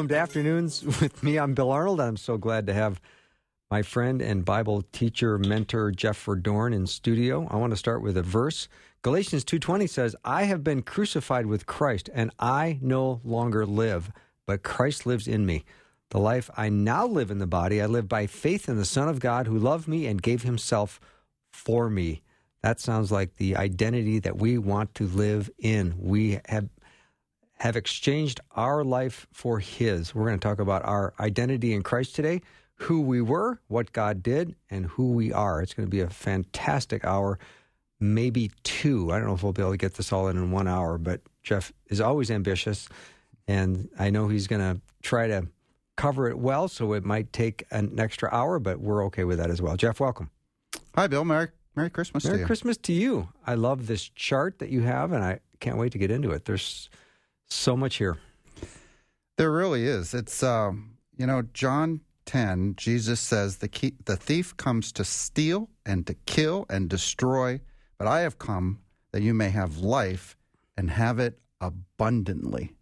Welcome to Afternoons with me. I'm Bill Arnold. I'm so glad to have my friend and Bible teacher, mentor Jeff Verdoorn in studio. I want to start with a verse. Galatians 2:20 says, "I have been crucified with Christ, and I no longer live, but Christ lives in me. The life I now live in the body, I live by faith in the Son of God who loved me and gave himself for me." That sounds like the identity that we want to live in. We have have exchanged our life for His. We're going to talk about our identity in Christ today, who we were, what God did, and who we are. It's going to be a fantastic hour, maybe two. I don't know if we'll be able to get this all in in one hour, but Jeff is always ambitious, and I know he's going to try to cover it well, so it might take an extra hour, but we're okay with that as well. Jeff, welcome. Hi, Bill. Merry Merry Christmas Merry to you. Christmas to you. I love this chart that you have, and I can't wait to get into it. There's so much here. There really is. It's um, you know John ten. Jesus says the key, the thief comes to steal and to kill and destroy, but I have come that you may have life and have it abundantly.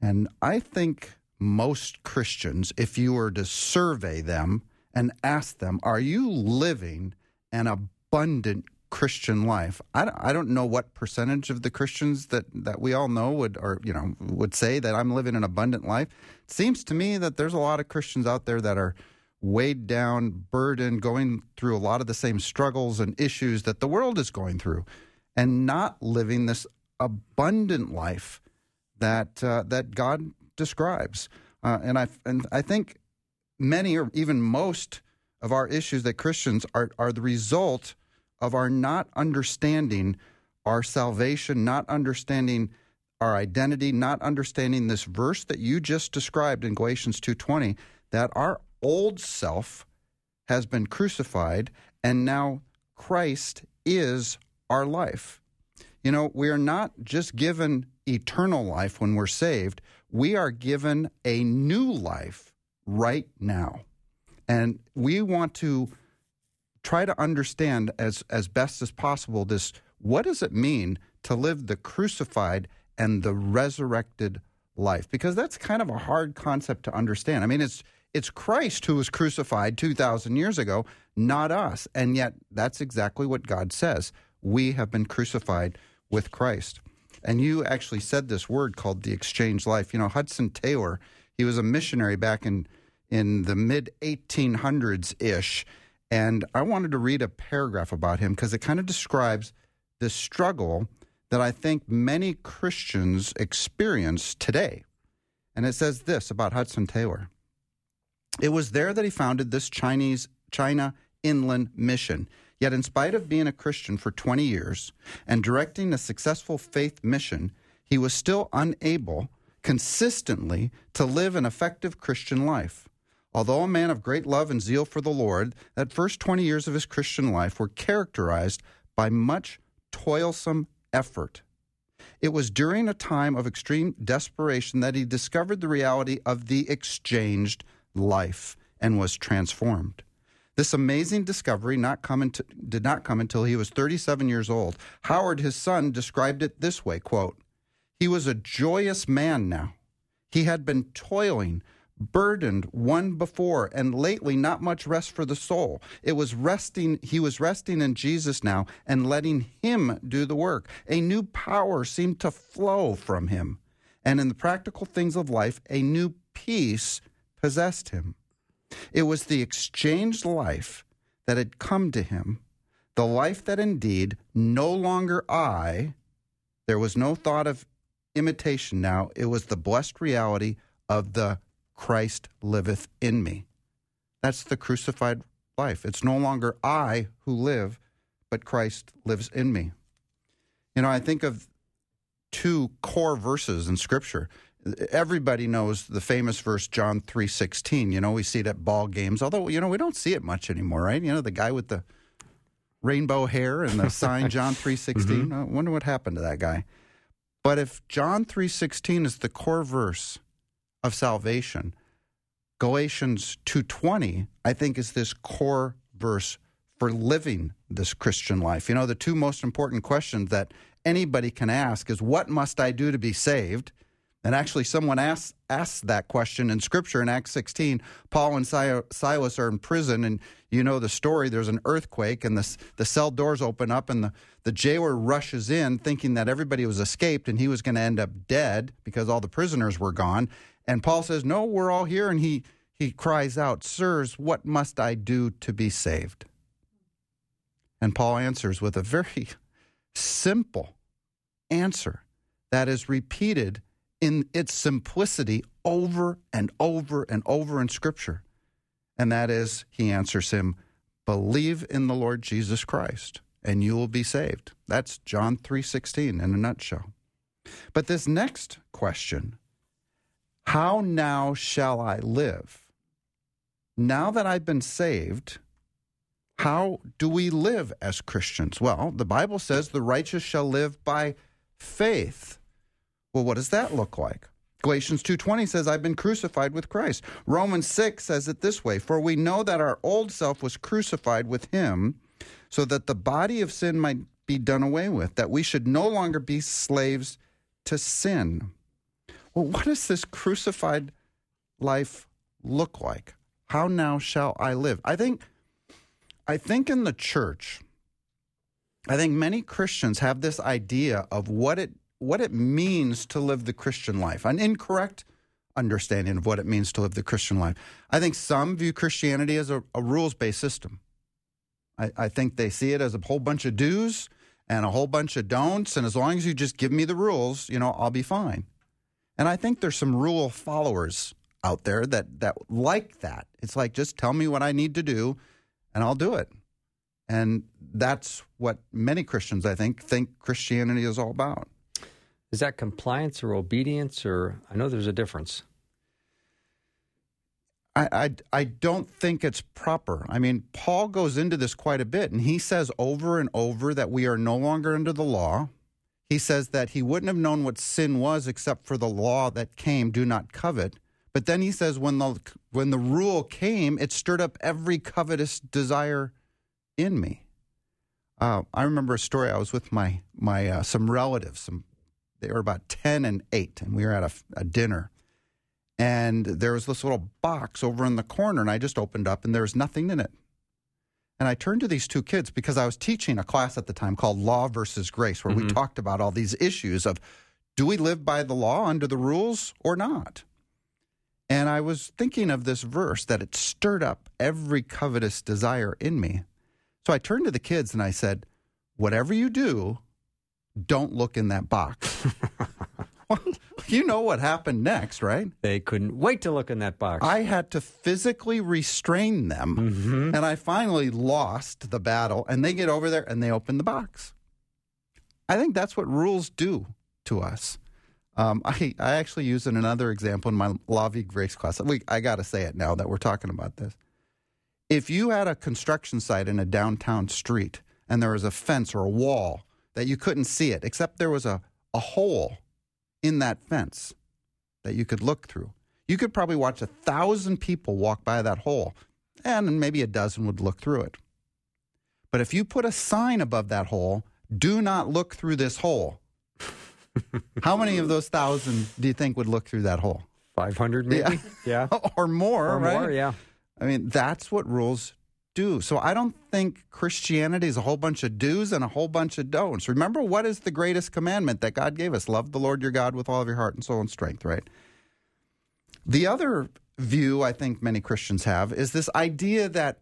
And I think most Christians, if you were to survey them and ask them, are you living an abundant Christian life. I I don't know what percentage of the Christians that, that we all know would or you know would say that I'm living an abundant life. It seems to me that there's a lot of Christians out there that are weighed down, burdened, going through a lot of the same struggles and issues that the world is going through, and not living this abundant life that uh, that God describes. Uh, and I and I think many or even most of our issues that Christians are are the result of our not understanding our salvation, not understanding our identity, not understanding this verse that you just described in Galatians 2:20 that our old self has been crucified and now Christ is our life. You know, we are not just given eternal life when we're saved, we are given a new life right now. And we want to try to understand as as best as possible this what does it mean to live the crucified and the resurrected life because that's kind of a hard concept to understand. I mean it's it's Christ who was crucified 2000 years ago, not us. And yet that's exactly what God says. We have been crucified with Christ. And you actually said this word called the exchange life. You know, Hudson Taylor, he was a missionary back in in the mid 1800s ish and I wanted to read a paragraph about him because it kind of describes the struggle that I think many Christians experience today. And it says this about Hudson Taylor. It was there that he founded this Chinese China Inland Mission. Yet, in spite of being a Christian for 20 years and directing a successful faith mission, he was still unable consistently to live an effective Christian life. Although a man of great love and zeal for the Lord, that first 20 years of his Christian life were characterized by much toilsome effort. It was during a time of extreme desperation that he discovered the reality of the exchanged life and was transformed. This amazing discovery not did not come until he was 37 years old. Howard, his son, described it this way quote, He was a joyous man now. He had been toiling burdened one before and lately not much rest for the soul. It was resting he was resting in jesus now and letting him do the work. A new power seemed to flow from him and in the practical things of life a new peace possessed him. It was the exchanged life that had come to him the life that indeed no longer i there was no thought of imitation now it was the blessed reality of the Christ liveth in me. That's the crucified life. It's no longer I who live, but Christ lives in me. You know, I think of two core verses in Scripture. Everybody knows the famous verse John three sixteen. You know, we see it at ball games, although you know we don't see it much anymore, right? You know, the guy with the rainbow hair and the sign John three sixteen. mm-hmm. I wonder what happened to that guy. But if John three sixteen is the core verse of salvation, Galatians two twenty, I think, is this core verse for living this Christian life. You know, the two most important questions that anybody can ask is what must I do to be saved? And actually, someone asks, asks that question in Scripture in Acts 16. Paul and Silas are in prison, and you know the story. There's an earthquake, and the, the cell doors open up, and the, the jailer rushes in, thinking that everybody was escaped and he was going to end up dead because all the prisoners were gone. And Paul says, No, we're all here. And he, he cries out, Sirs, what must I do to be saved? And Paul answers with a very simple answer that is repeated in its simplicity over and over and over in Scripture. And that is, he answers him, believe in the Lord Jesus Christ and you will be saved. That's John 3:16 in a nutshell. But this next question, how now shall I live? Now that I've been saved, how do we live as Christians? Well, the Bible says the righteous shall live by faith. Well, what does that look like? Galatians 2:20 says I've been crucified with Christ. Romans 6 says it this way, for we know that our old self was crucified with him so that the body of sin might be done away with, that we should no longer be slaves to sin. Well, what does this crucified life look like? How now shall I live? I think I think in the church, I think many Christians have this idea of what it what it means to live the Christian life, an incorrect understanding of what it means to live the Christian life. I think some view Christianity as a, a rules based system. I, I think they see it as a whole bunch of do's and a whole bunch of don'ts, and as long as you just give me the rules, you know, I'll be fine. And I think there's some rule followers out there that that like that. It's like just tell me what I need to do and I'll do it. And that's what many Christians, I think, think Christianity is all about. Is that compliance or obedience, or I know there's a difference? I, I, I don't think it's proper. I mean, Paul goes into this quite a bit, and he says over and over that we are no longer under the law. He says that he wouldn't have known what sin was except for the law that came, do not covet. But then he says when the when the rule came, it stirred up every covetous desire in me. Uh, I remember a story. I was with my my uh, some relatives. Some they were about ten and eight, and we were at a, a dinner. And there was this little box over in the corner, and I just opened up, and there was nothing in it. And I turned to these two kids because I was teaching a class at the time called Law versus Grace, where mm-hmm. we talked about all these issues of do we live by the law under the rules or not? And I was thinking of this verse that it stirred up every covetous desire in me. So I turned to the kids and I said, Whatever you do, don't look in that box. well, you know what happened next, right? They couldn't wait to look in that box. I had to physically restrain them. Mm-hmm. And I finally lost the battle. And they get over there and they open the box. I think that's what rules do to us. Um, I, I actually used another example in my Law v. Grace class. We, I got to say it now that we're talking about this. If you had a construction site in a downtown street and there was a fence or a wall that you couldn't see it, except there was a, a hole in that fence that you could look through, you could probably watch a thousand people walk by that hole, and maybe a dozen would look through it. But if you put a sign above that hole, do not look through this hole how many of those thousand do you think would look through that hole? 500 maybe? Yeah. yeah. or more, or right? more, yeah. I mean, that's what rules do. So I don't think Christianity is a whole bunch of do's and a whole bunch of don'ts. Remember, what is the greatest commandment that God gave us? Love the Lord your God with all of your heart and soul and strength, right? The other view I think many Christians have is this idea that,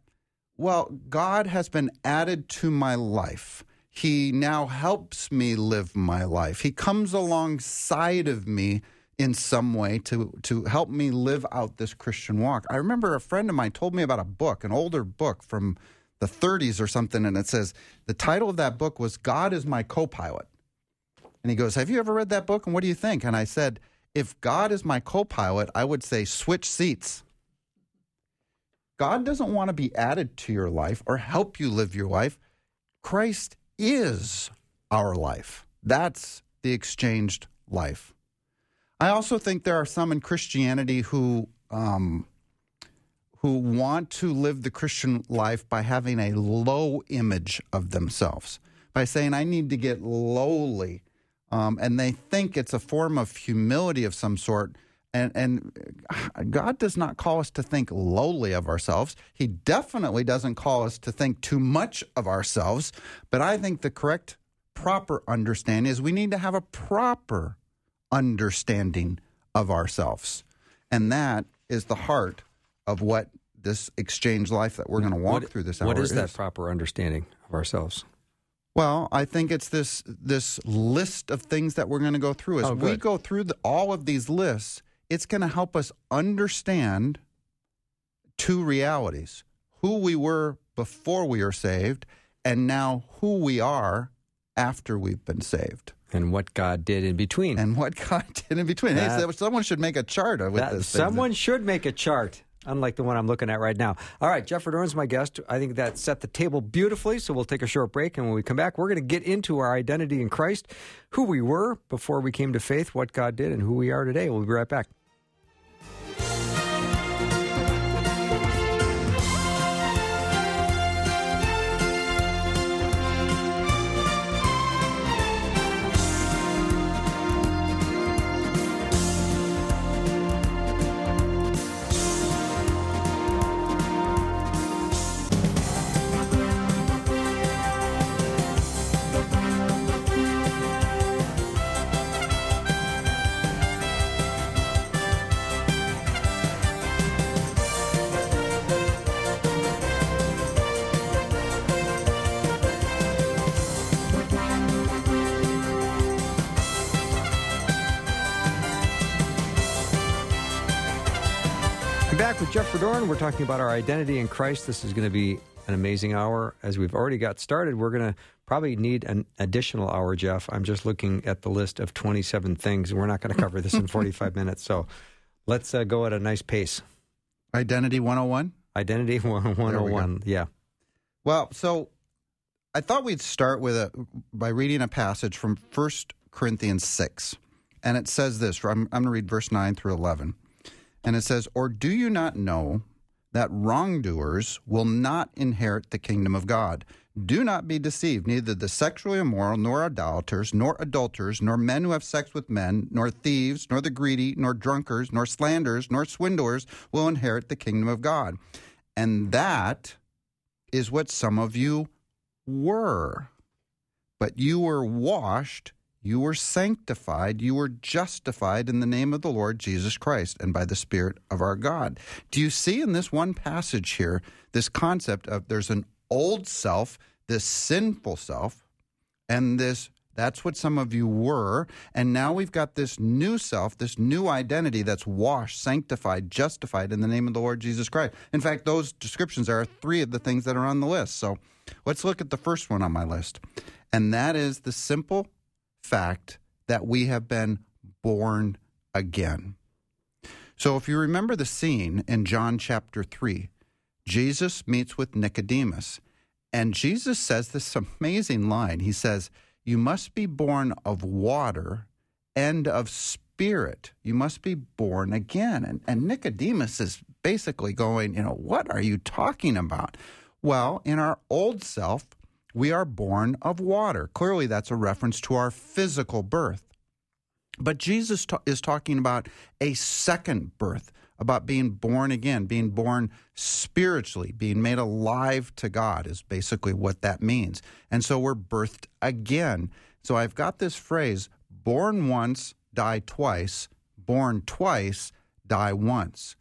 well, God has been added to my life. He now helps me live my life. He comes alongside of me in some way to to help me live out this Christian walk. I remember a friend of mine told me about a book, an older book from the 30s or something, and it says the title of that book was "God is my co-pilot." And he goes, Have you ever read that book? And what do you think? And I said, If God is my co pilot, I would say switch seats. God doesn't want to be added to your life or help you live your life. Christ is our life. That's the exchanged life. I also think there are some in Christianity who um, who want to live the Christian life by having a low image of themselves, by saying, I need to get lowly. Um, and they think it's a form of humility of some sort. And, and God does not call us to think lowly of ourselves. He definitely doesn't call us to think too much of ourselves. But I think the correct, proper understanding is we need to have a proper understanding of ourselves. And that is the heart of what this exchange life that we're going to walk what, through this hour What is, is that proper understanding of ourselves? Well, I think it's this this list of things that we're going to go through. As oh, we go through the, all of these lists, it's going to help us understand two realities: who we were before we are saved, and now who we are after we've been saved. And what God did in between. And what God did in between. That, hey, someone should make a chart with that, this. Someone should make a chart unlike the one I'm looking at right now. All right, Jeff Verdoorn's my guest. I think that set the table beautifully, so we'll take a short break. And when we come back, we're going to get into our identity in Christ, who we were before we came to faith, what God did, and who we are today. We'll be right back. With We're talking about our identity in Christ. This is going to be an amazing hour. As we've already got started, we're going to probably need an additional hour, Jeff. I'm just looking at the list of 27 things. We're not going to cover this in 45 minutes. So let's uh, go at a nice pace. Identity 101? Identity 101, yeah. Well, so I thought we'd start with a by reading a passage from 1 Corinthians 6. And it says this I'm, I'm going to read verse 9 through 11. And it says, Or do you not know that wrongdoers will not inherit the kingdom of God? Do not be deceived. Neither the sexually immoral, nor idolaters, nor adulterers, nor men who have sex with men, nor thieves, nor the greedy, nor drunkards, nor slanderers, nor swindlers will inherit the kingdom of God. And that is what some of you were. But you were washed you were sanctified, you were justified in the name of the Lord Jesus Christ and by the Spirit of our God. Do you see in this one passage here this concept of there's an old self, this sinful self, and this that's what some of you were. And now we've got this new self, this new identity that's washed, sanctified, justified in the name of the Lord Jesus Christ. In fact, those descriptions are three of the things that are on the list. So let's look at the first one on my list. And that is the simple fact that we have been born again. So, if you remember the scene in John chapter 3, Jesus meets with Nicodemus, and Jesus says this amazing line. He says, You must be born of water and of spirit. You must be born again. And, and Nicodemus is basically going, You know, what are you talking about? Well, in our old self, we are born of water. Clearly, that's a reference to our physical birth. But Jesus is talking about a second birth, about being born again, being born spiritually, being made alive to God, is basically what that means. And so we're birthed again. So I've got this phrase born once, die twice, born twice, die once.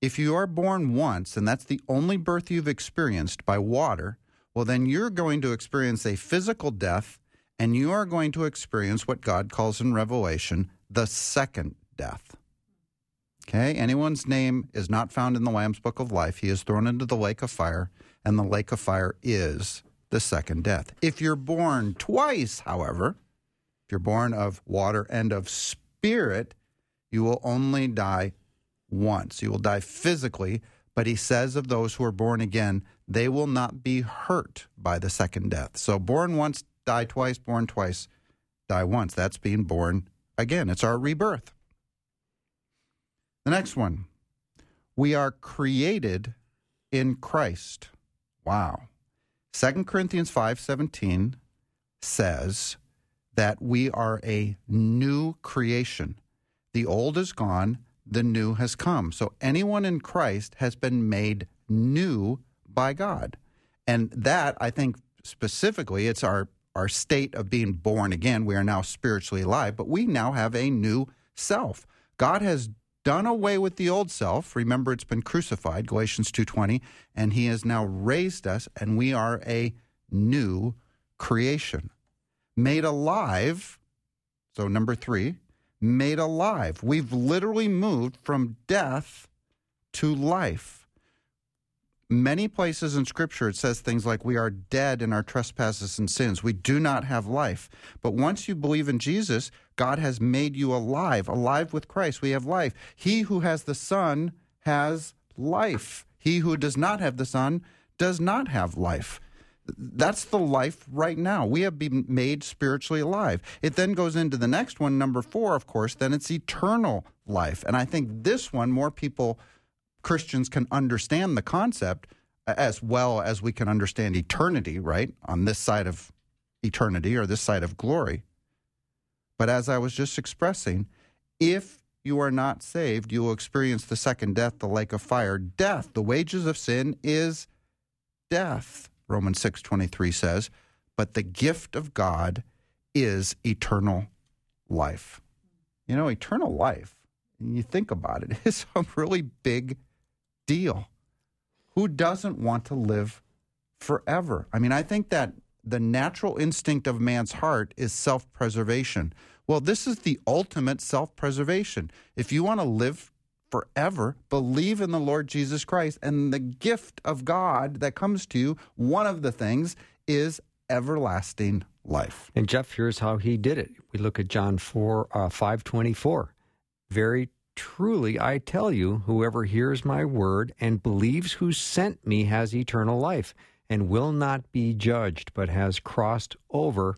If you are born once, and that's the only birth you've experienced by water, well, then you're going to experience a physical death and you are going to experience what God calls in Revelation the second death. Okay, anyone's name is not found in the Lamb's Book of Life. He is thrown into the lake of fire, and the lake of fire is the second death. If you're born twice, however, if you're born of water and of spirit, you will only die once. You will die physically, but he says of those who are born again, they will not be hurt by the second death. So, born once, die twice, born twice, die once. That's being born again. It's our rebirth. The next one we are created in Christ. Wow. 2 Corinthians 5:17 says that we are a new creation. The old is gone, the new has come. So anyone in Christ has been made new by God. And that, I think specifically, it's our, our state of being born again. We are now spiritually alive, but we now have a new self. God has done away with the old self. Remember, it's been crucified, Galatians 2.20, and he has now raised us, and we are a new creation. Made alive, so number three, made alive. We've literally moved from death to life. Many places in Scripture it says things like, We are dead in our trespasses and sins. We do not have life. But once you believe in Jesus, God has made you alive, alive with Christ. We have life. He who has the Son has life. He who does not have the Son does not have life. That's the life right now. We have been made spiritually alive. It then goes into the next one, number four, of course, then it's eternal life. And I think this one, more people Christians can understand the concept as well as we can understand eternity, right? On this side of eternity or this side of glory. But as I was just expressing, if you are not saved, you will experience the second death, the lake of fire. Death, the wages of sin is death. Romans 6:23 says, but the gift of God is eternal life. You know, eternal life, and you think about it, is a really big deal. Who doesn't want to live forever? I mean, I think that the natural instinct of man's heart is self preservation. Well, this is the ultimate self preservation. If you want to live forever, believe in the Lord Jesus Christ and the gift of God that comes to you, one of the things is everlasting life. And Jeff, here's how he did it. We look at John 4, uh, 524. Very Truly, I tell you, whoever hears my word and believes who sent me has eternal life and will not be judged, but has crossed over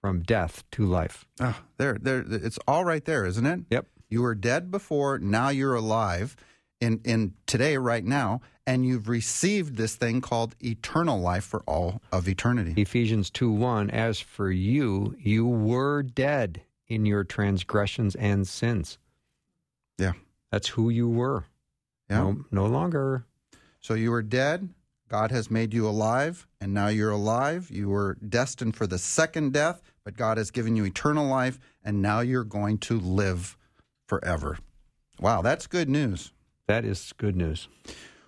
from death to life. Oh, there, there, it's all right there, isn't it? Yep. You were dead before, now you're alive in, in today, right now, and you've received this thing called eternal life for all of eternity. Ephesians 2 1 As for you, you were dead in your transgressions and sins. Yeah. That's who you were. Yeah. No, no longer. So you were dead. God has made you alive, and now you're alive. You were destined for the second death, but God has given you eternal life, and now you're going to live forever. Wow, that's good news. That is good news.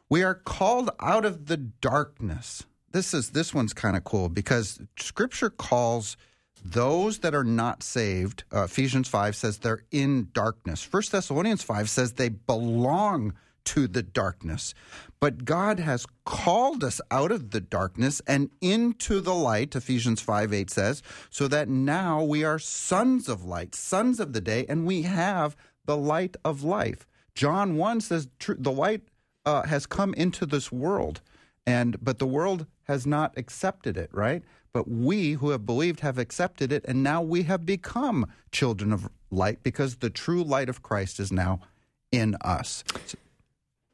We are called out of the darkness. This is this one's kind of cool because Scripture calls those that are not saved, uh, Ephesians 5 says they're in darkness. First Thessalonians 5 says they belong to the darkness. But God has called us out of the darkness and into the light, Ephesians 5 8 says, so that now we are sons of light, sons of the day, and we have the light of life. John 1 says the light uh, has come into this world, and but the world has not accepted it, right? But we who have believed have accepted it, and now we have become children of light because the true light of Christ is now in us.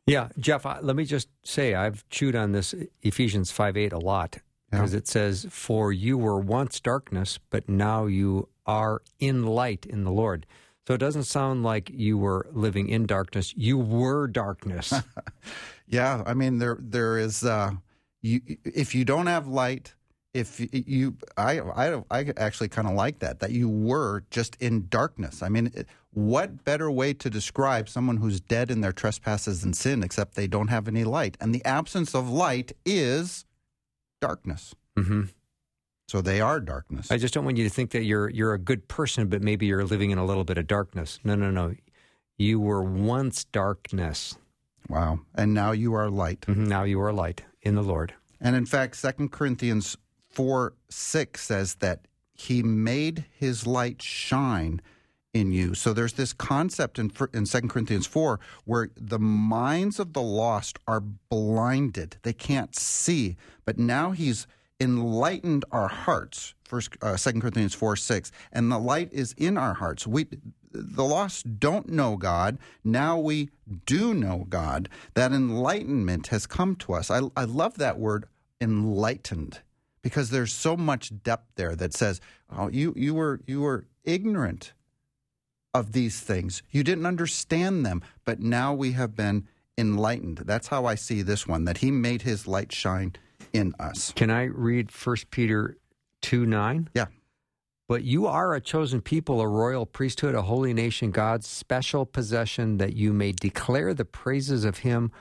Yeah, Jeff, let me just say I've chewed on this Ephesians 5 8 a lot because yeah. it says, For you were once darkness, but now you are in light in the Lord. So it doesn't sound like you were living in darkness. You were darkness. yeah, I mean there there is uh, you if you don't have light, if you i i, I actually kind of like that that you were just in darkness i mean what better way to describe someone who's dead in their trespasses and sin except they don't have any light and the absence of light is darkness mm-hmm. So they are darkness i just don't want you to think that you're you're a good person but maybe you're living in a little bit of darkness no no no you were once darkness wow and now you are light mm-hmm. now you are light in the lord and in fact, Second Corinthians 4 6 says that he made his light shine in you. So there's this concept in in 2 Corinthians 4 where the minds of the lost are blinded. They can't see. But now he's enlightened our hearts. First uh, 2 Corinthians 4 6. And the light is in our hearts. We the lost don't know God. Now we do know God. That enlightenment has come to us. I, I love that word enlightened because there's so much depth there that says, oh, you, you were you were ignorant of these things. You didn't understand them, but now we have been enlightened. That's how I see this one, that he made his light shine in us. Can I read 1 Peter 2 9? Yeah. But you are a chosen people, a royal priesthood, a holy nation, God's special possession, that you may declare the praises of him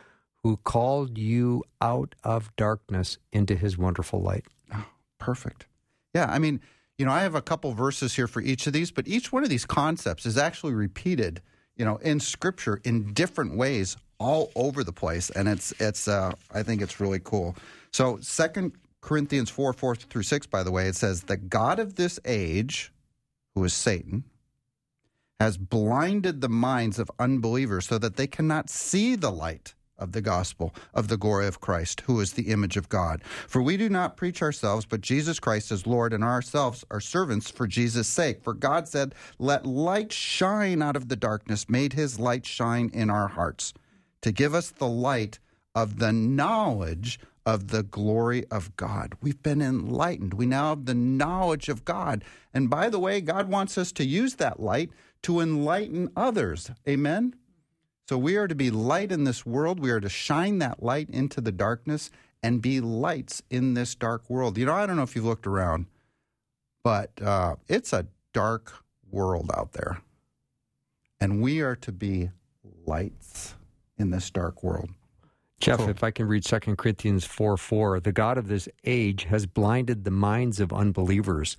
who called you out of darkness into his wonderful light. Oh, perfect. Yeah, I mean, you know, I have a couple verses here for each of these, but each one of these concepts is actually repeated, you know, in scripture in different ways all over the place and it's it's uh I think it's really cool. So, second Corinthians 4 4 through 6, by the way, it says, The God of this age, who is Satan, has blinded the minds of unbelievers so that they cannot see the light of the gospel of the glory of Christ, who is the image of God. For we do not preach ourselves, but Jesus Christ as Lord, and ourselves are servants for Jesus' sake. For God said, Let light shine out of the darkness, made his light shine in our hearts, to give us the light of the knowledge of the glory of God. We've been enlightened. We now have the knowledge of God. And by the way, God wants us to use that light to enlighten others. Amen? So we are to be light in this world. We are to shine that light into the darkness and be lights in this dark world. You know, I don't know if you've looked around, but uh, it's a dark world out there. And we are to be lights in this dark world. Jeff, if I can read 2 Corinthians 4 4, the God of this age has blinded the minds of unbelievers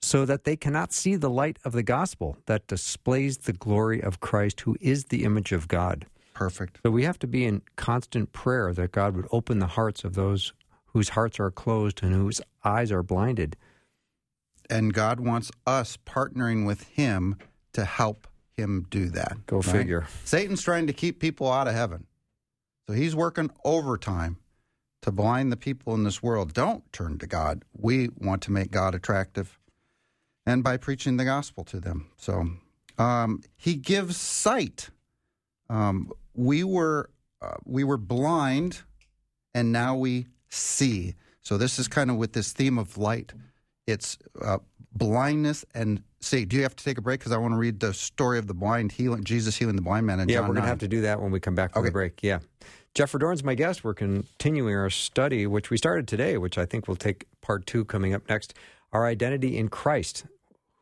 so that they cannot see the light of the gospel that displays the glory of Christ, who is the image of God. Perfect. So we have to be in constant prayer that God would open the hearts of those whose hearts are closed and whose eyes are blinded. And God wants us partnering with Him to help Him do that. Go right? figure. Satan's trying to keep people out of heaven. So he's working overtime to blind the people in this world. Don't turn to God. We want to make God attractive and by preaching the gospel to them. So um, he gives sight. Um, we were uh, we were blind, and now we see. So this is kind of with this theme of light. It's uh, blindness and see. Do you have to take a break because I want to read the story of the blind healing, Jesus healing the blind man? In yeah, John we're going to have to do that when we come back from okay. the break. Yeah. Jeff Verdoorn's my guest. We're continuing our study, which we started today, which I think we'll take part two coming up next. Our identity in Christ,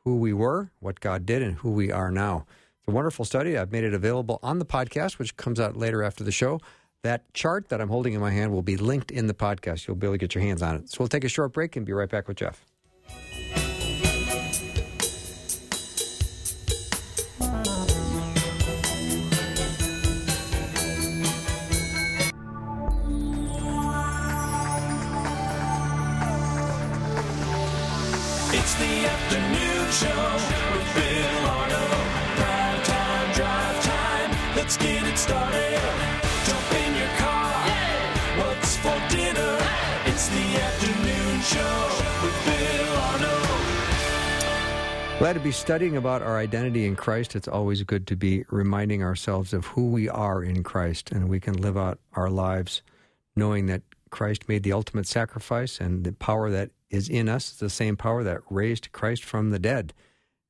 who we were, what God did, and who we are now. It's a wonderful study. I've made it available on the podcast, which comes out later after the show. That chart that I'm holding in my hand will be linked in the podcast. You'll be able to get your hands on it. So we'll take a short break and be right back with Jeff. Glad to be studying about our identity in Christ. It's always good to be reminding ourselves of who we are in Christ, and we can live out our lives knowing that Christ made the ultimate sacrifice, and the power that is in us is the same power that raised Christ from the dead.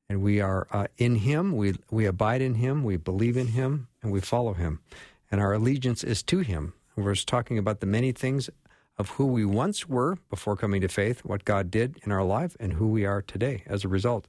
And we are uh, in Him, we, we abide in Him, we believe in Him, and we follow Him. And our allegiance is to Him. We're just talking about the many things of who we once were before coming to faith, what God did in our life, and who we are today as a result.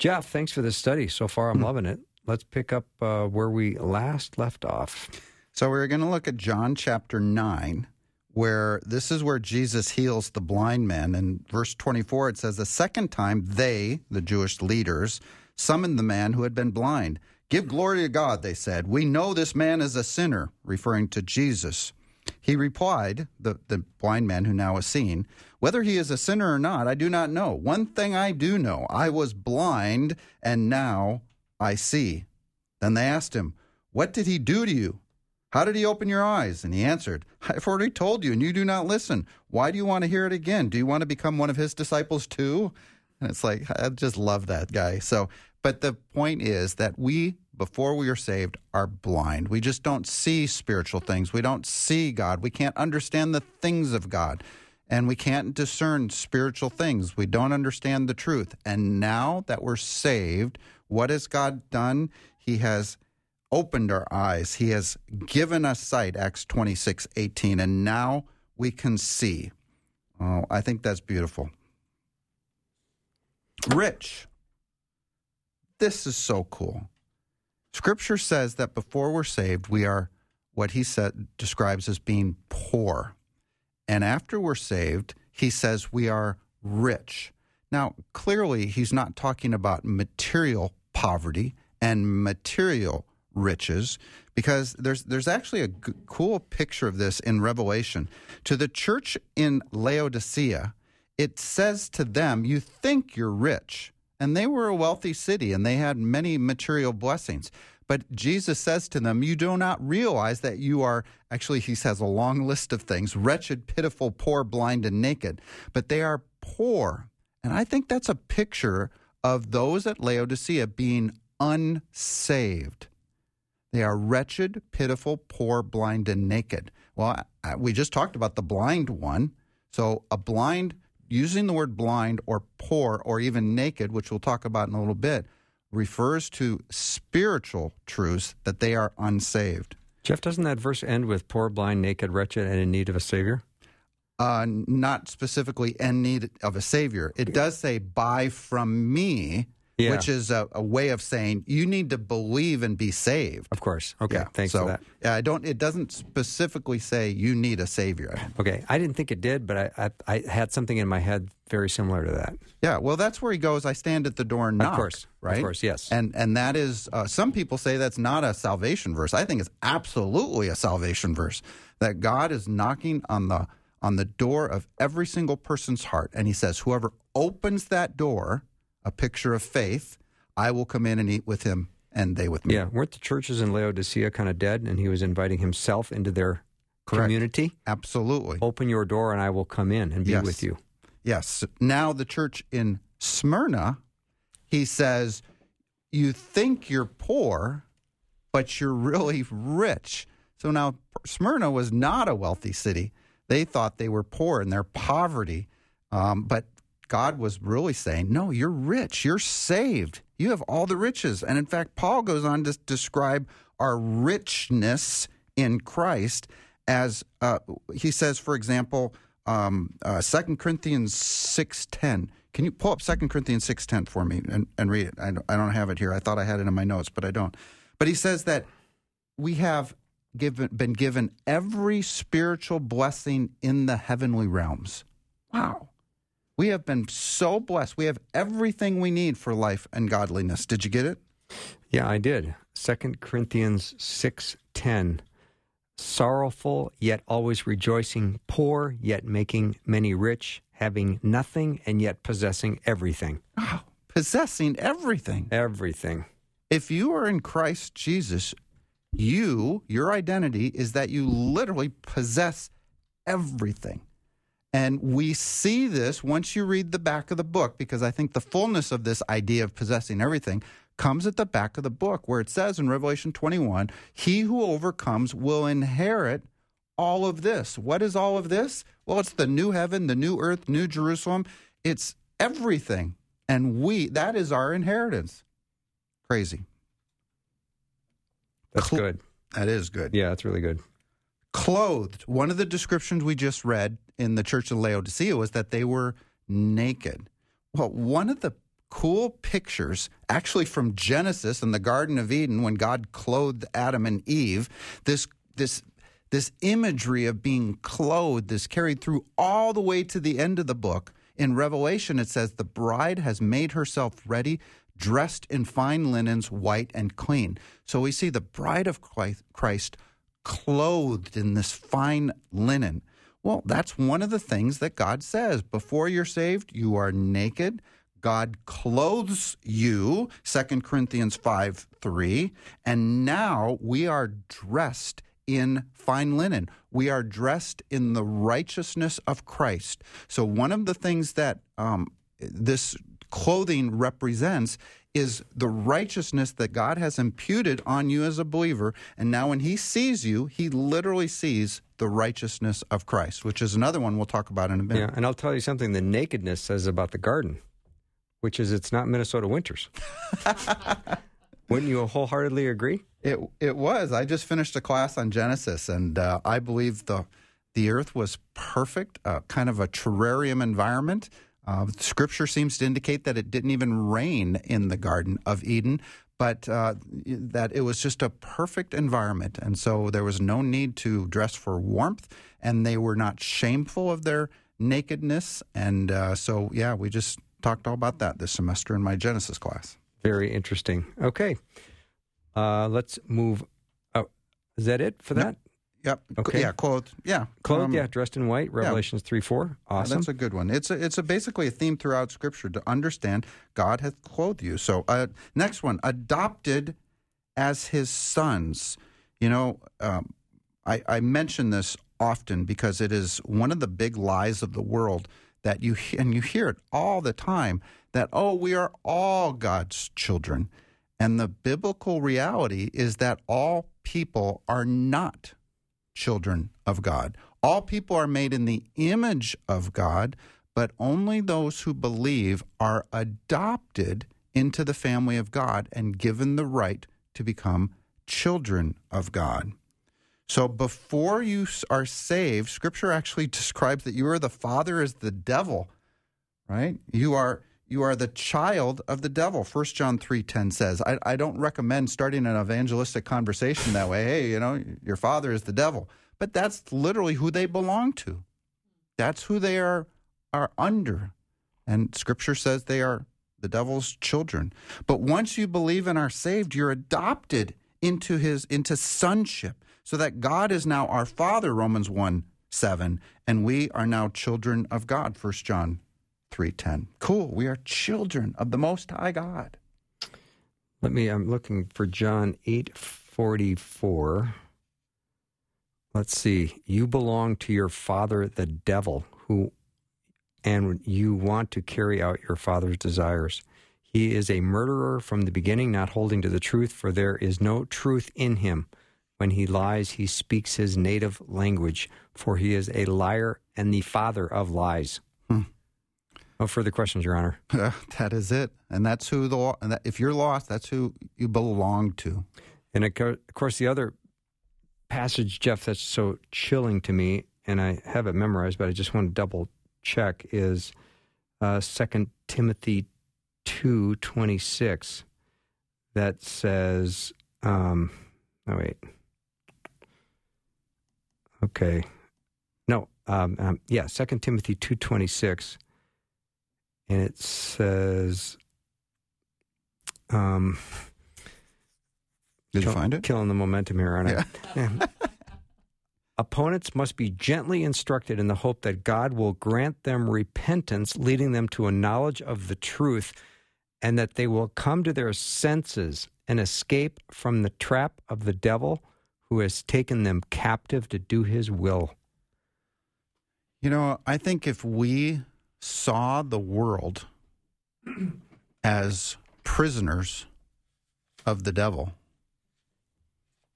Jeff, thanks for this study. So far, I'm mm-hmm. loving it. Let's pick up uh, where we last left off. So, we're going to look at John chapter 9, where this is where Jesus heals the blind man. In verse 24, it says, The second time they, the Jewish leaders, summoned the man who had been blind. Give glory to God, they said. We know this man is a sinner, referring to Jesus. He replied, the, the blind man who now is seeing, Whether he is a sinner or not, I do not know. One thing I do know I was blind, and now I see. Then they asked him, What did he do to you? How did he open your eyes? And he answered, I've already told you, and you do not listen. Why do you want to hear it again? Do you want to become one of his disciples too? And it's like, I just love that guy. So, but the point is that we, before we are saved, are blind. We just don't see spiritual things. We don't see God. We can't understand the things of God. And we can't discern spiritual things. We don't understand the truth. And now that we're saved, what has God done? He has opened our eyes. He has given us sight, Acts 26, 18, and now we can see. Oh, I think that's beautiful. Rich. This is so cool. Scripture says that before we're saved, we are what he said describes as being poor. And after we're saved, he says we are rich. Now, clearly, he's not talking about material poverty and material riches because there's there's actually a g- cool picture of this in Revelation. To the church in Laodicea, it says to them, "You think you're rich." And they were a wealthy city and they had many material blessings. But Jesus says to them, You do not realize that you are, actually, he says a long list of things wretched, pitiful, poor, blind, and naked. But they are poor. And I think that's a picture of those at Laodicea being unsaved. They are wretched, pitiful, poor, blind, and naked. Well, we just talked about the blind one. So, a blind, using the word blind or poor or even naked, which we'll talk about in a little bit, refers to spiritual truths that they are unsaved. Jeff, doesn't that verse end with poor, blind, naked, wretched, and in need of a Savior? Uh, not specifically in need of a Savior. It does say, buy from me yeah. which is a, a, way of saying you need to believe and be saved. Of course. Okay. Yeah. Thanks so, for that. Yeah, I don't. It doesn't specifically say you need a savior. Okay. I didn't think it did, but I, I, I had something in my head very similar to that. Yeah. Well, that's where he goes. I stand at the door and knock. Of course. Right. Of course. Yes. And and that is uh, some people say that's not a salvation verse. I think it's absolutely a salvation verse that God is knocking on the on the door of every single person's heart, and He says, whoever opens that door a picture of faith, I will come in and eat with him and they with me. Yeah, weren't the churches in Laodicea kind of dead and he was inviting himself into their Correct. community? Absolutely. Open your door and I will come in and be yes. with you. Yes. Now, the church in Smyrna, he says, You think you're poor, but you're really rich. So now, Smyrna was not a wealthy city. They thought they were poor in their poverty. Um, but God was really saying, No, you're rich. You're saved. You have all the riches. And in fact, Paul goes on to describe our richness in Christ as uh, he says, for example, um, uh, 2 Corinthians 6.10. Can you pull up 2 Corinthians 6.10 for me and, and read it? I don't, I don't have it here. I thought I had it in my notes, but I don't. But he says that we have given, been given every spiritual blessing in the heavenly realms. Wow. We have been so blessed. We have everything we need for life and godliness. Did you get it? Yeah, I did. Second Corinthians 6:10. Sorrowful yet always rejoicing, poor yet making many rich, having nothing and yet possessing everything. Oh, possessing everything. Everything. If you are in Christ Jesus, you, your identity is that you literally possess everything. And we see this once you read the back of the book, because I think the fullness of this idea of possessing everything comes at the back of the book, where it says in Revelation 21 He who overcomes will inherit all of this. What is all of this? Well, it's the new heaven, the new earth, new Jerusalem. It's everything. And we, that is our inheritance. Crazy. That's Cl- good. That is good. Yeah, that's really good clothed. One of the descriptions we just read in the church of Laodicea was that they were naked. Well, one of the cool pictures, actually from Genesis in the Garden of Eden, when God clothed Adam and Eve, this this this imagery of being clothed is carried through all the way to the end of the book. In Revelation, it says, The bride has made herself ready, dressed in fine linens, white and clean. So we see the bride of Christ clothed in this fine linen. Well, that's one of the things that God says. Before you're saved, you are naked. God clothes you, 2 Corinthians 5 3. And now we are dressed in fine linen. We are dressed in the righteousness of Christ. So, one of the things that um, this clothing represents is the righteousness that God has imputed on you as a believer. And now, when He sees you, He literally sees the righteousness of Christ, which is another one we'll talk about in a minute. Yeah, and I'll tell you something the nakedness says about the garden, which is it's not Minnesota winters. Wouldn't you wholeheartedly agree? It it was. I just finished a class on Genesis, and uh, I believe the the earth was perfect, uh, kind of a terrarium environment. Uh, scripture seems to indicate that it didn't even rain in the Garden of Eden, but uh, that it was just a perfect environment. And so there was no need to dress for warmth, and they were not shameful of their nakedness. And uh, so, yeah, we just talked all about that this semester in my Genesis class. Very interesting. Okay. Uh, let's move. Oh, is that it for that? Yep. Okay. Yeah, clothed. Yeah. Clothed, Um, yeah, dressed in white. Revelations three four. Yeah, Awesome. That's a good one. It's a, it's a basically a theme throughout Scripture to understand God hath clothed you. So uh, next one, adopted as His sons. You know, um, I, I mention this often because it is one of the big lies of the world that you and you hear it all the time that oh we are all God's children, and the biblical reality is that all people are not children of God. All people are made in the image of God, but only those who believe are adopted into the family of God and given the right to become children of God. So before you are saved, scripture actually describes that you are the father as the devil, right? You are you are the child of the devil. 1 John 3:10 says. I, I don't recommend starting an evangelistic conversation that way. Hey, you know, your father is the devil. But that's literally who they belong to. That's who they are are under. And scripture says they are the devil's children. But once you believe and are saved, you're adopted into his into sonship. So that God is now our father, Romans 1 7, and we are now children of God, 1 John 3:10. Cool. We are children of the most high God. Let me. I'm looking for John eight forty four. Let's see. You belong to your father, the devil, who, and you want to carry out your father's desires. He is a murderer from the beginning, not holding to the truth, for there is no truth in him. When he lies, he speaks his native language, for he is a liar and the father of lies. Hmm. No further questions, Your Honor. that is it. And that's who the and that, if you're lost, that's who you belong to. And of course, the other passage, Jeff, that's so chilling to me, and I have it memorized, but I just want to double check, is uh, 2 Timothy two twenty six. That says, um, oh, wait. Okay. No, um, um, yeah, 2 Timothy 2.26. And it says, um, Did you find it? Killing the momentum here, aren't I? Opponents must be gently instructed in the hope that God will grant them repentance, leading them to a knowledge of the truth, and that they will come to their senses and escape from the trap of the devil who has taken them captive to do his will. You know, I think if we saw the world as prisoners of the devil,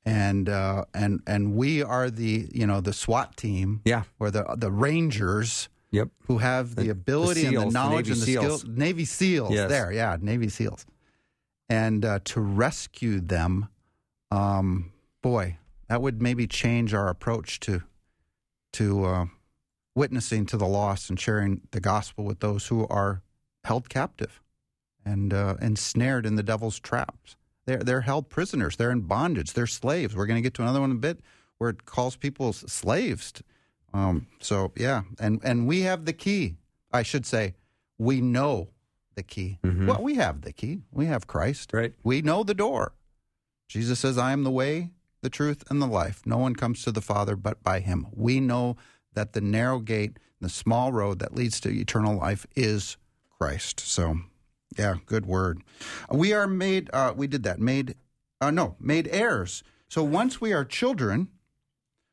and uh, and and we are the you know the SWAT team, Yeah. or the the Rangers Yep. who have the, The- ability the and the SEALs, the knowledge and the SEALs. skill. Navy SEALs, Yes. there, yeah, Navy SEAls, and uh, to rescue them, um, boy, that would maybe change our approach to to uh, witnessing to the lost and sharing the gospel with those who are held captive and uh, ensnared in the devil's traps. They're they're held prisoners. They're in bondage. They're slaves. We're going to get to another one in a bit where it calls people slaves. Um, so yeah, and and we have the key. I should say, we know the key. Mhm. Well, we have the key. We have Christ. Right. We know the door. Jesus says, "I am the way, the truth, and the life. No one comes to the Father but by him. We know that the narrow gate, the small road that leads to eternal life is Christ. So, yeah, good word. We are made, uh, we did that, made, uh, no, made heirs. So once we are children,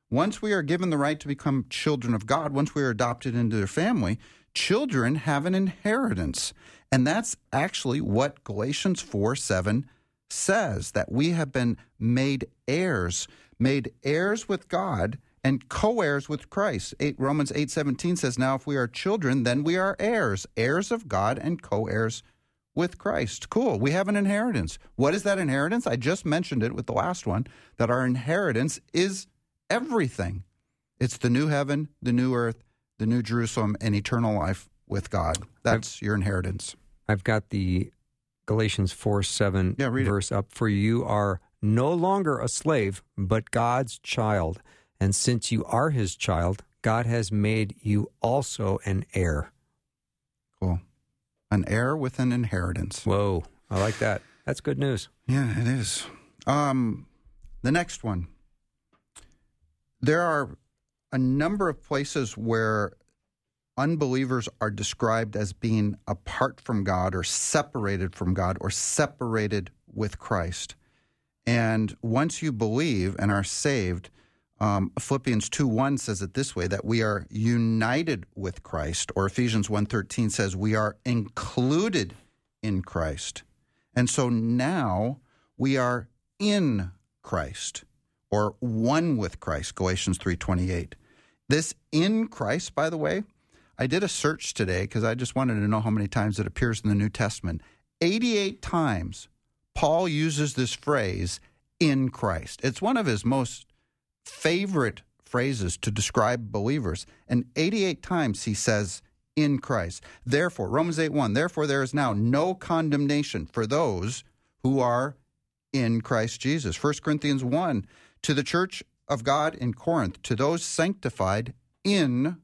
once we are given the right to become children of God, once we are adopted into their family, children have an inheritance. And that's actually what Galatians 4 7 says that we have been made heirs, made heirs with God and co-heirs with Christ. Eight, Romans 8:17 says, "Now if we are children, then we are heirs, heirs of God and co-heirs with Christ." Cool. We have an inheritance. What is that inheritance? I just mentioned it with the last one that our inheritance is everything. It's the new heaven, the new earth, the new Jerusalem and eternal life with God. That's I've, your inheritance. I've got the Galatians 4 7 yeah, verse it. up. For you are no longer a slave, but God's child. And since you are his child, God has made you also an heir. Cool. An heir with an inheritance. Whoa. I like that. That's good news. Yeah, it is. Um, the next one. There are a number of places where unbelievers are described as being apart from God or separated from God or separated with Christ. And once you believe and are saved, um, Philippians 2 1 says it this way that we are united with Christ, or Ephesians 1.13 says we are included in Christ. And so now we are in Christ or one with Christ, Galatians 3:28. This in Christ, by the way, I did a search today because I just wanted to know how many times it appears in the New Testament. 88 times Paul uses this phrase in Christ. It's one of his most favorite phrases to describe believers. And 88 times he says, in Christ. Therefore, Romans 8 1, therefore there is now no condemnation for those who are in Christ Jesus. 1 Corinthians 1, to the church of God in Corinth, to those sanctified in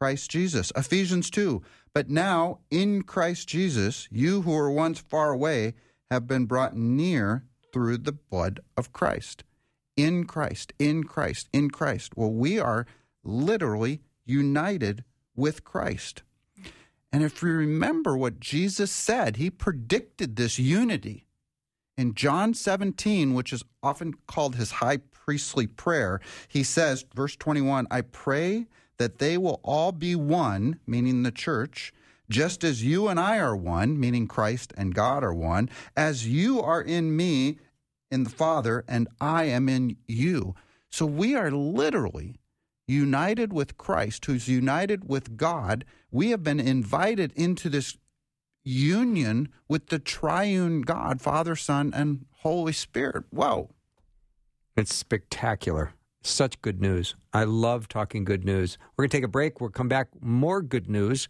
Christ Jesus. Ephesians 2, but now in Christ Jesus, you who were once far away have been brought near through the blood of Christ in Christ, in Christ, in Christ. Well, we are literally united with Christ. And if you remember what Jesus said, he predicted this unity. In John 17, which is often called his high priestly prayer, he says, verse 21, I pray that they will all be one, meaning the church, just as you and I are one, meaning Christ and God are one, as you are in me in the Father, and I am in you. So we are literally united with Christ, who's united with God. We have been invited into this union with the triune God, Father, Son, and Holy Spirit. Whoa. It's spectacular. Such good news. I love talking good news. We're going to take a break. We'll come back. More good news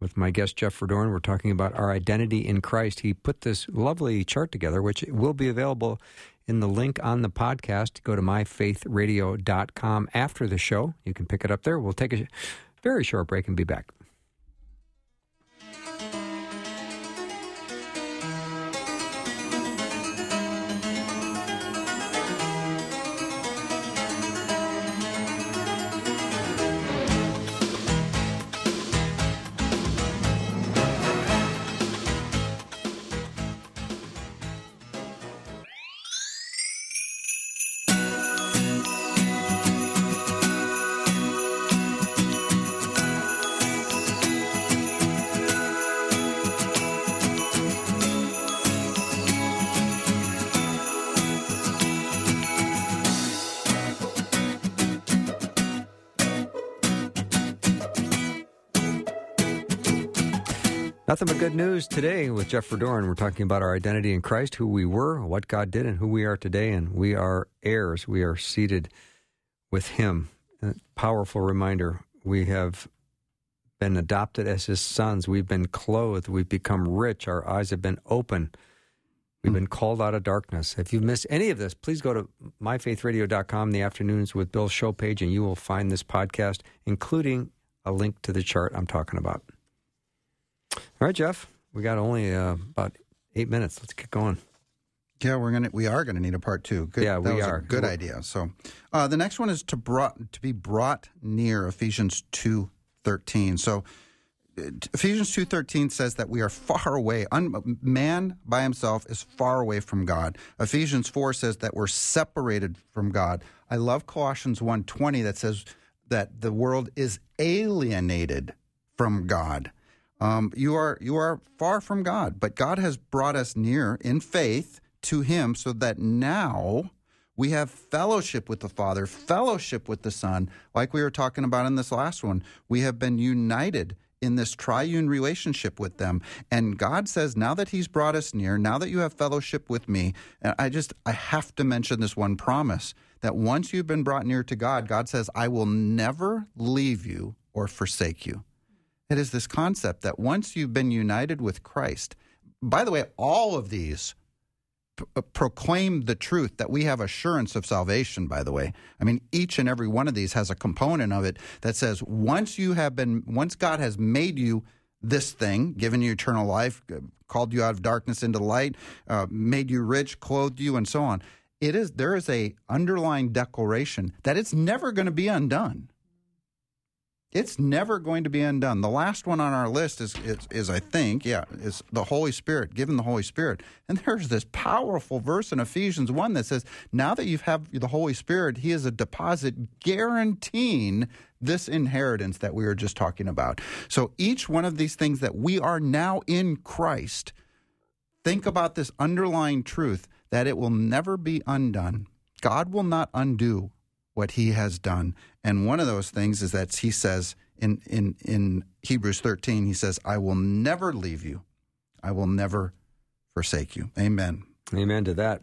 with my guest Jeff Verdoorn. We're talking about our identity in Christ. He put this lovely chart together, which will be available in the link on the podcast. Go to myfaithradio.com after the show. You can pick it up there. We'll take a very short break and be back. Nothing but good news today with Jeff Verdoorn. We're talking about our identity in Christ, who we were, what God did, and who we are today. And we are heirs. We are seated with Him. Powerful reminder. We have been adopted as His sons. We've been clothed. We've become rich. Our eyes have been open. We've been called out of darkness. If you've missed any of this, please go to myfaithradio.com, the afternoons with Bill show page, and you will find this podcast, including a link to the chart I'm talking about. All right, Jeff. We got only uh, about eight minutes. Let's get going. Yeah, we're gonna we are gonna need a part two. Good, Yeah, that we was are. A good idea. So, uh, the next one is to brought to be brought near Ephesians two thirteen. So, uh, Ephesians two thirteen says that we are far away. Un, man by himself is far away from God. Ephesians four says that we're separated from God. I love Colossians one twenty that says that the world is alienated from God. Um, you are you are far from God, but God has brought us near in faith to Him, so that now we have fellowship with the Father, fellowship with the Son, like we were talking about in this last one. We have been united in this triune relationship with them, and God says, now that He's brought us near, now that you have fellowship with me, and I just I have to mention this one promise that once you've been brought near to God, God says, I will never leave you or forsake you. It is this concept that once you've been united with Christ, by the way, all of these uh, proclaim the truth that we have assurance of salvation, by the way. I mean, each and every one of these has a component of it that says once you have been, once God has made you this thing, given you eternal life, called you out of darkness into light, uh, made you rich, clothed you, and so on. It is there is a underlying declaration that it's never going to be undone. It's never going to be undone. The last one on our list is, is, is, I think, yeah, is the Holy Spirit, given the Holy Spirit. And there's this powerful verse in Ephesians 1 that says, now that you have the Holy Spirit, He is a deposit guaranteeing this inheritance that we were just talking about. So each one of these things that we are now in Christ, think about this underlying truth that it will never be undone. God will not undo what he has done. And one of those things is that he says in, in, in Hebrews 13, he says, I will never leave you. I will never forsake you. Amen. Amen to that.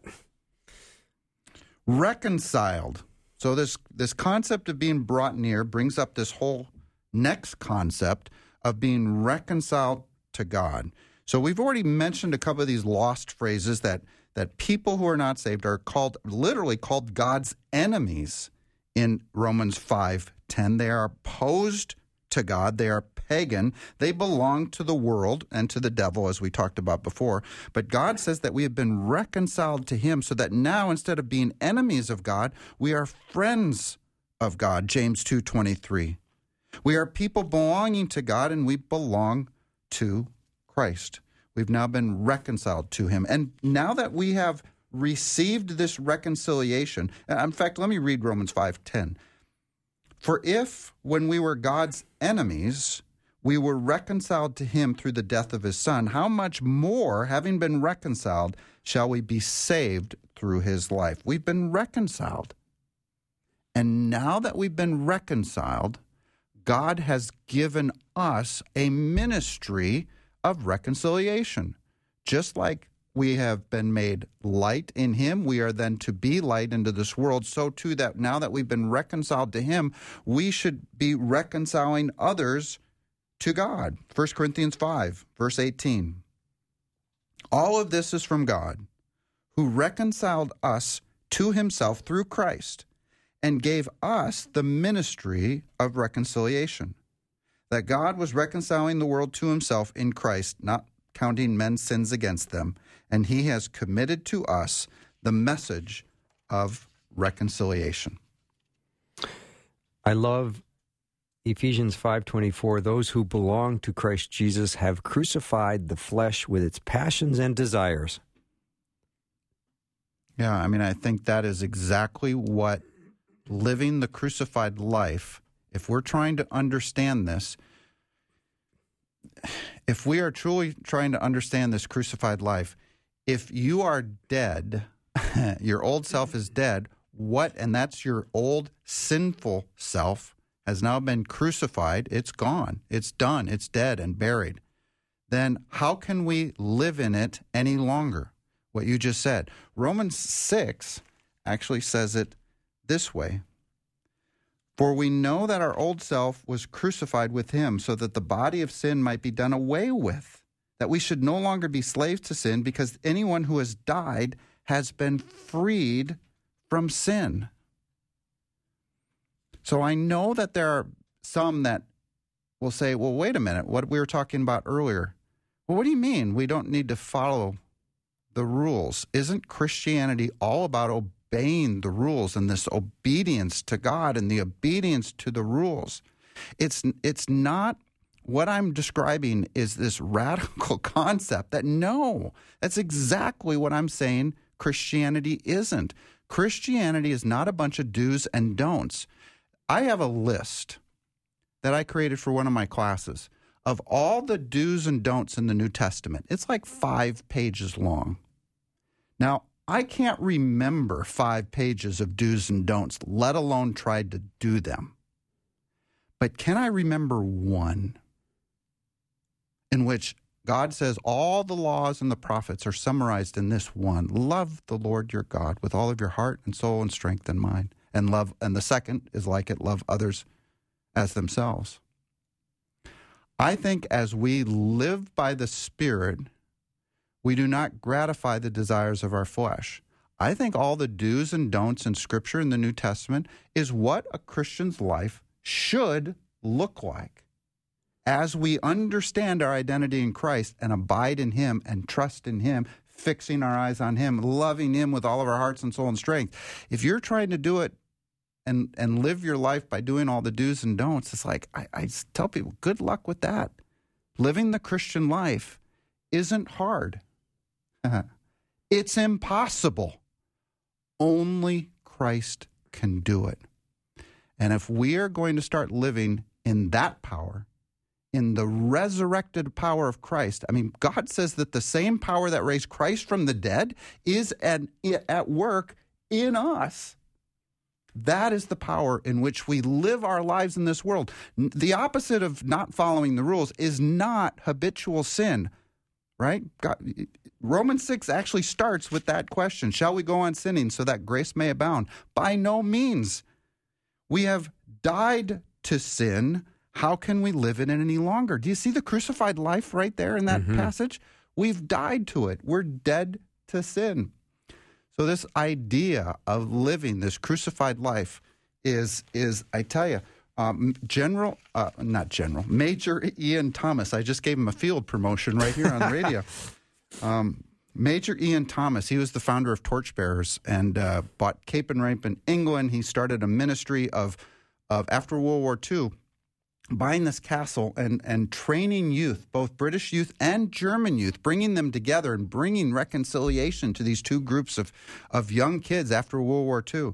Reconciled. So this this concept of being brought near brings up this whole next concept of being reconciled to God. So we've already mentioned a couple of these lost phrases that that people who are not saved are called literally called God's enemies in Romans 5:10. They are opposed to God. They are pagan. They belong to the world and to the devil, as we talked about before. But God says that we have been reconciled to Him so that now, instead of being enemies of God, we are friends of God. James 2.23. We are people belonging to God and we belong to Christ. We've now been reconciled to Him. And now that we have received this reconciliation, uh, in fact, let me read Romans 5.10. For if, when we were God's enemies, we were reconciled to him through the death of his son, how much more, having been reconciled, shall we be saved through his life? We've been reconciled. And now that we've been reconciled, God has given us a ministry of reconciliation. Just like we have been made light in him. We are then to be light into this world. So too that now that we've been reconciled to him we should be reconciling others to god. 1 corinthians 5 verse 18 all of this is from god who reconciled us to himself through christ and gave us the ministry of reconciliation. That god was reconciling the world to himself in christ not counting men's sins against them and he has committed to us the message of reconciliation. I love Ephesians 5:24 those who belong to Christ Jesus have crucified the flesh with its passions and desires. Yeah, I mean I think that is exactly what living the crucified life if we're trying to understand this if we are truly trying to understand this crucified life if you are dead, your old self is dead, what, and that's your old sinful self, has now been crucified, it's gone, it's done, it's dead and buried, then how can we live in it any longer? What you just said. Romans 6 actually says it this way For we know that our old self was crucified with him so that the body of sin might be done away with that we should no longer be slaves to sin because anyone who has died has been freed from sin. So I know that there are some that will say, well, wait a minute, what we were talking about earlier. Well, what do you mean we don't need to follow the rules? Isn't Christianity all about obeying the rules and this obedience to God and the obedience to the rules? It's it's not what I'm describing is this radical concept that no, that's exactly what I'm saying Christianity isn't. Christianity is not a bunch of do's and don'ts. I have a list that I created for one of my classes of all the do's and don'ts in the New Testament. It's like five pages long. Now, I can't remember five pages of do's and don'ts, let alone tried to do them. But can I remember one in which God says all the laws and the prophets are summarized in this one love the Lord your God with all of your heart and soul and strength and mind. And love, and the second is like it love others as themselves. I think as we live by the Spirit, we do not gratify the desires of our flesh. I think all the do's and don'ts in Scripture in the New Testament is what a Christian's life should look like. As we understand our identity in Christ and abide in Him and trust in Him, fixing our eyes on Him, loving Him with all of our hearts and soul and strength. If you're trying to do it and and live your life by doing all the do's and don'ts, it's like I, I tell people, good luck with that. Living the Christian life isn't hard. it's impossible. Only Christ can do it. And if we are going to start living in that power, in the resurrected power of Christ. I mean, God says that the same power that raised Christ from the dead is at, at work in us. That is the power in which we live our lives in this world. The opposite of not following the rules is not habitual sin, right? God, Romans 6 actually starts with that question Shall we go on sinning so that grace may abound? By no means. We have died to sin how can we live in it any longer? Do you see the crucified life right there in that mm-hmm. passage? We've died to it. We're dead to sin. So this idea of living this crucified life is is I tell you, um, General, uh, not General, Major Ian Thomas. I just gave him a field promotion right here on the radio. Um, Major Ian Thomas, he was the founder of Torchbearers and uh, bought Capernwray in England. He started a ministry of, of after World War II buying this castle and, and training youth, both British youth and German youth, bringing them together and bringing reconciliation to these two groups of, of young kids after World War II.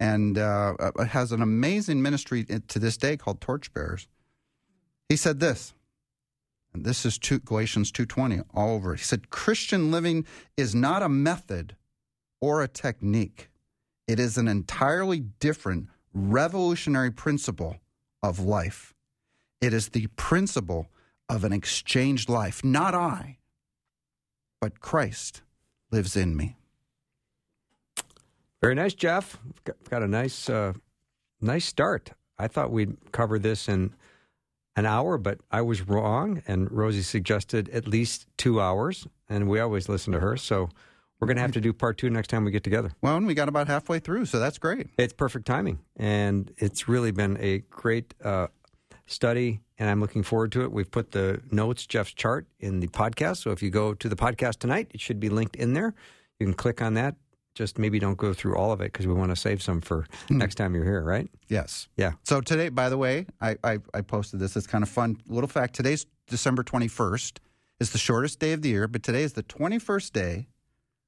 And uh, uh has an amazing ministry to this day called Torchbearers. He said this, and this is two, Galatians 2.20 all over. He said, Christian living is not a method or a technique. It is an entirely different revolutionary principle of life. It is the principle of an exchanged life. Not I, but Christ lives in me. Very nice, Jeff. Got a nice, uh, nice start. I thought we'd cover this in an hour, but I was wrong. And Rosie suggested at least two hours, and we always listen to her. So we're going to have to do part two next time we get together. Well, and we got about halfway through, so that's great. It's perfect timing, and it's really been a great uh, study, and I'm looking forward to it. We've put the notes, Jeff's chart, in the podcast. So if you go to the podcast tonight, it should be linked in there. You can click on that. Just maybe don't go through all of it because we want to save some for mm. next time you're here, right? Yes. Yeah. So today, by the way, I, I, I posted this. It's kind of fun. Little fact today's December 21st. It's the shortest day of the year, but today is the 21st day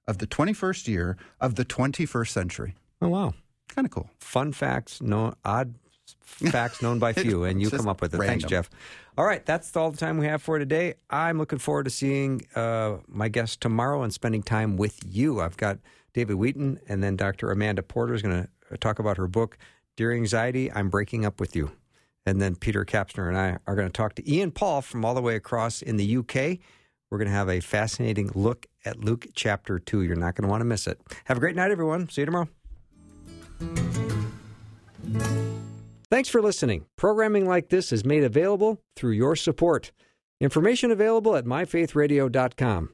of the 21st year of the 21st century. Oh, wow. Kind of cool. Fun facts, no odd facts known by few, and you come up with it. Random. Thanks, Jeff. All right, that's all the time we have for today. I'm looking forward to seeing uh, my guest tomorrow and spending time with you. I've got David Wheaton, and then Dr. Amanda Porter is going to uh, talk about her book, Dear Anxiety, I'm Breaking Up With You. And then Peter Kapsner and I are going to talk to Ian Paul from all the way across in the UK. We're going to have a fascinating look at Luke chapter 2. You're not going to want to miss it. Have a great night, everyone. See you tomorrow. Thanks for listening. Programming like this is made available through your support. Information available at myfaithradio.com.